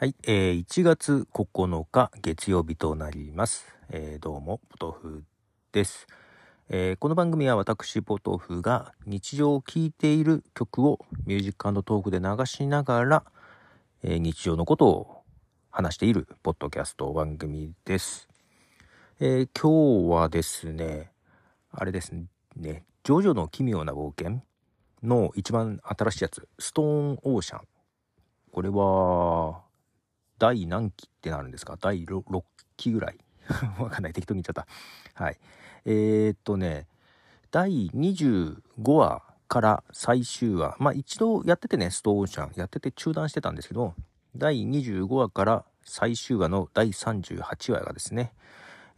はい、えー、1月9日月曜日となります。えー、どうも、ポトフです。えーこの番組は私、ポトフが日常を聴いている曲をミュージックトークで流しながら、えー日常のことを話しているポッドキャスト番組です。え今日はですね、あれですね、ジョジョの奇妙な冒険の一番新しいやつ、ストーンオーシャン。これは、第何期ってなるんですか？第 6, 6期ぐらい わかんない。適当に言っちゃった。はい。えー、っとね、第25話から最終話。まあ一度やっててね、ストーンオーシャン。やってて中断してたんですけど、第25話から最終話の第38話がですね、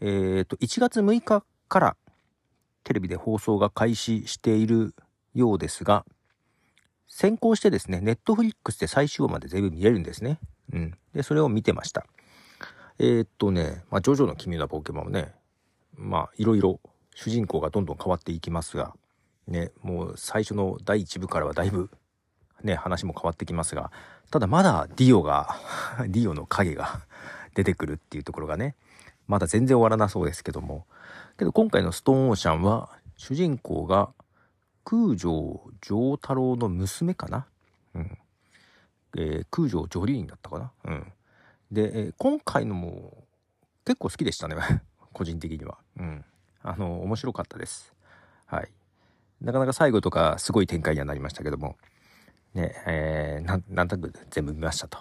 えー、っと、1月6日からテレビで放送が開始しているようですが、先行してですね、ネットフリックスで最終話まで全部見れるんですね。うん。で、それを見てました。えーっとね、まあ、ジョジョの奇妙な冒険もね、まあ、いろいろ主人公がどんどん変わっていきますが、ね、もう最初の第1部からはだいぶ、ね、話も変わってきますが、ただまだディオが、ディオの影が出てくるっていうところがね、まだ全然終わらなそうですけども、けど今回のストーンオーシャンは、主人公が空城城太郎の娘かな？えー空城ジョリーンだったかな？うん。で、えー今回のも結構好きでしたね。個人的には。うん。あの、面白かったです。はい。なかなか最後とかすごい展開にはなりましたけども、ね、えーなん、なんとなく全部見ましたと。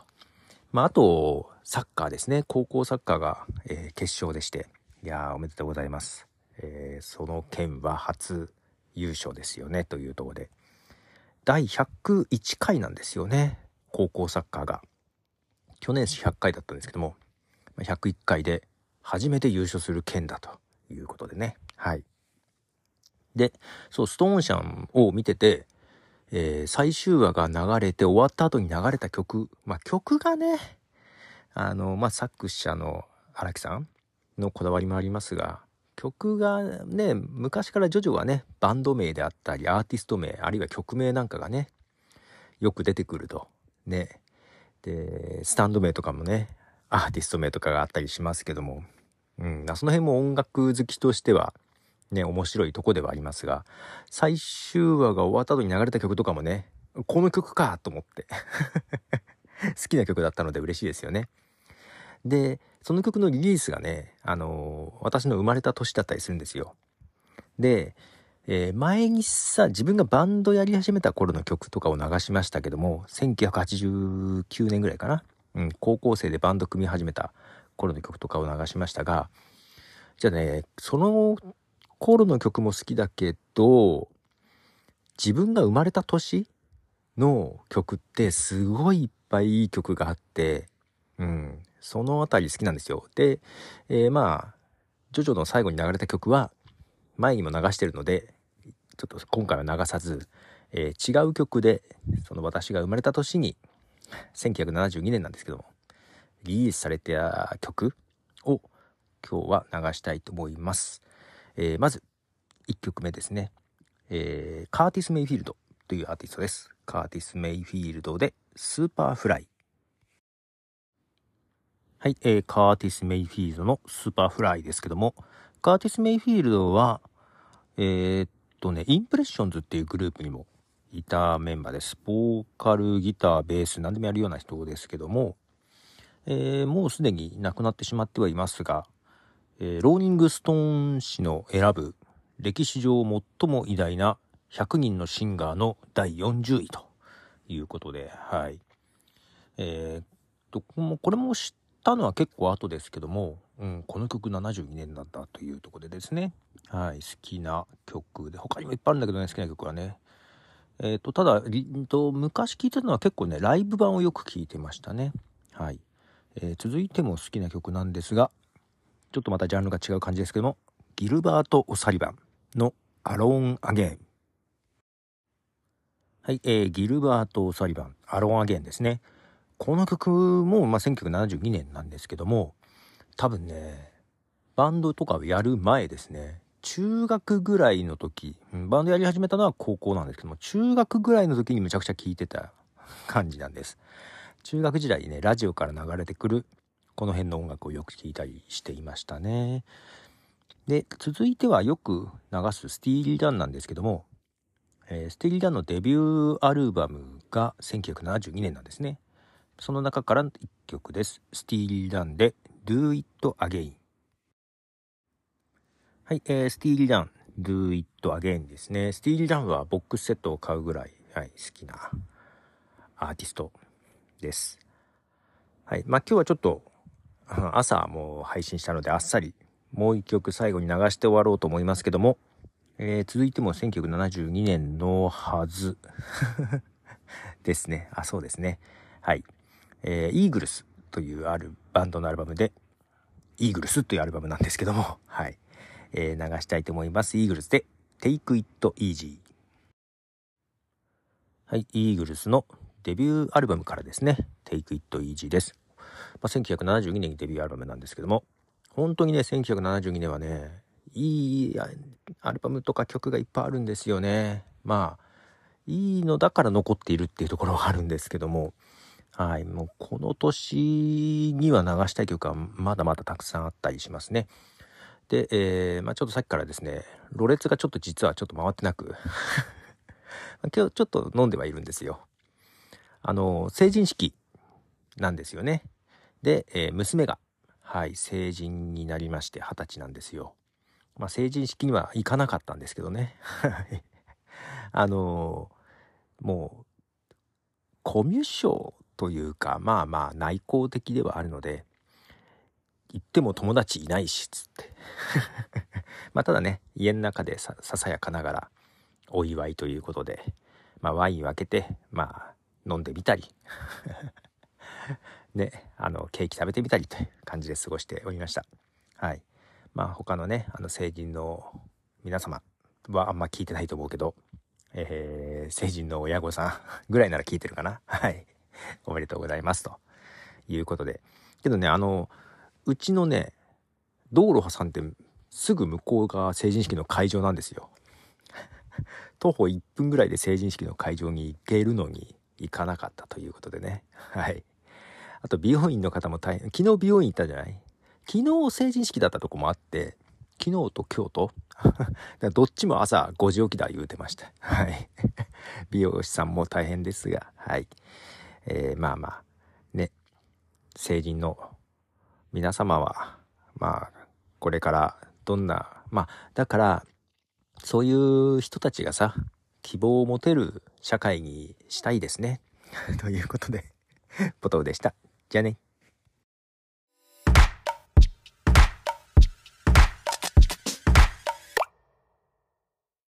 まあ、あと、サッカーですね。高校サッカーが、えー決勝でして。いやー、おめでとうございます。えーその件は初優勝ですよね、というところで。第101回なんですよね。高校サッカーが。去年100回だったんですけども、101回で初めて優勝する県だということでね。はい。で、そう、ストーンシャンを見てて、えー最終話が流れて終わった後に流れた曲、まあ曲がね、あの、まあ作者の荒木さんのこだわりもありますが、曲がね、昔からジョジョはね、バンド名であったり、アーティスト名、あるいは曲名なんかがね、よく出てくると。ね。で、スタンド名とかもね、アーティスト名とかがあったりしますけども、うん、その辺も音楽好きとしては、ね、面白いとこではありますが、最終話が終わった後に流れた曲とかもね、この曲かと思って。好きな曲だったので嬉しいですよね。で、その曲のリリースがね、あのー私の生まれた年だったりするんですよ。で、えー前にさ、自分がバンドやり始めた頃の曲とかを流しましたけども、1989年ぐらいかな。うん、高校生でバンド組み始めた頃の曲とかを流しましたが、じゃあね、その頃の曲も好きだけど、自分が生まれた年の曲ってすごいいっぱいいい曲があって、うん、そのあたり好きなんですよ。で、えーまあ、ジョジョの最後に流れた曲は、前にも流してるので、ちょっと今回は流さず、えー違う曲で、その私が生まれた年に、1972年なんですけども、リリースされた曲を今日は流したいと思います。えーまず、1曲目ですね。えーカーティス・メイフィールドというアーティストです。カーティス・メイフィールドで、スーパーフライ。はい、えーカーティス・メイフィールドのスーパーフライですけども、カーティス・メイフィールドは、えーとね、インプレッションズっていうグループにもいたメンバーです。ボーカル、ギター、ベース、何でもやるような人ですけども、えーもうすでに亡くなってしまってはいますが、えーローニング・ストーン氏の選ぶ歴史上最も偉大な100人のシンガーの第40位ということで、はい。えーっと、これも知ったのは結構後ですけども、うん、この曲72年だったというところでですね、はい、好きな曲で、他にもいっぱいあるんだけどね、好きな曲はね。えーっと、ただ、りんと昔聴いてたのは結構ね、ライブ版をよく聴いてましたね。はい。えー続いても好きな曲なんですが、ちょっとまたジャンルが違う感じですけども、ギルバート・オサリバンのアローン・アゲン。はい、えーギルバート・オサリバン、アローン・アゲンですね。この曲も、まあ、1972年なんですけども、多分ね、バンドとかをやる前ですね、中学ぐらいの時、バンドやり始めたのは高校なんですけども、中学ぐらいの時にむちゃくちゃ聴いてた感じなんです。中学時代にねラジオから流れてくるこの辺の音楽をよく聴いたりしていましたね。で続いてはよく流すスティーリー・ダンなんですけども、えー、スティーリー・ダンのデビューアルバムが1972年なんですね。その中から1曲ですスティーリー・ダンで Do It Again はい、えー、スティーリー・ダン Do It Again ですねスティーリー・ダンはボックスセットを買うぐらい、はい、好きなアーティストです。はい。まあ今日はちょっと朝もう配信したのであっさりもう一曲最後に流して終わろうと思いますけども、えー、続いても1972年のはず ですね。あ、そうですね。はい。えー、イーグルスというあるバンドのアルバムで、イーグルスというアルバムなんですけども、はい。えー、流したいと思います。イーグルスで Take It Easy。はい、イーグルスのデビューアルバムからですね、Take It Easy です。まあ、1972年にデビューアルバムなんですけども、本当にね、1972年はね、いいアルバムとか曲がいっぱいあるんですよね。まあ、いいのだから残っているっていうところはあるんですけども、はい、もうこの年には流したい曲はまだまだたくさんあったりしますね。で、えー、まあ、ちょっとさっきからですね、ろれつがちょっと実はちょっと回ってなく 今日ちょっと飲んではいるんですよ。あの、成人式なんですよね。で、えー、娘が、はい、成人になりまして二十歳なんですよ。まあ、成人式には行かなかったんですけどね。あのー、もう、コミュ障というか、まあまあ内向的ではあるので、行っても友達いないし、つって。まあただね、家の中でささやかながらお祝いということで、まあワインを開けて、まあ飲んでみたり ね、あの、ケーキ食べてみたりという感じで過ごしておりました。はい。まあ他のね、あの成人の皆様はあんま聞いてないと思うけど、えー、成人の親御さんぐらいなら聞いてるかな。はい。おめでとうございますということで。けどね、あの、うちのね、道路挟んで、すぐ向こうが成人式の会場なんですよ。徒歩1分ぐらいで成人式の会場に行けるのに、行かなかったということでね。はい。あと美容院の方も大変、昨日美容院行ったじゃない？昨日成人式だったとこもあって、昨日と今日と どっちも朝5時起きだ言うてました。はい。美容師さんも大変ですが、はい。えー、まあまあ、ね、成人の皆様は、まあ、これからどんな、まあ、だから、そういう人たちがさ、希望を持てる社会にしたいですね。ということで、ポトフでした。じゃあね。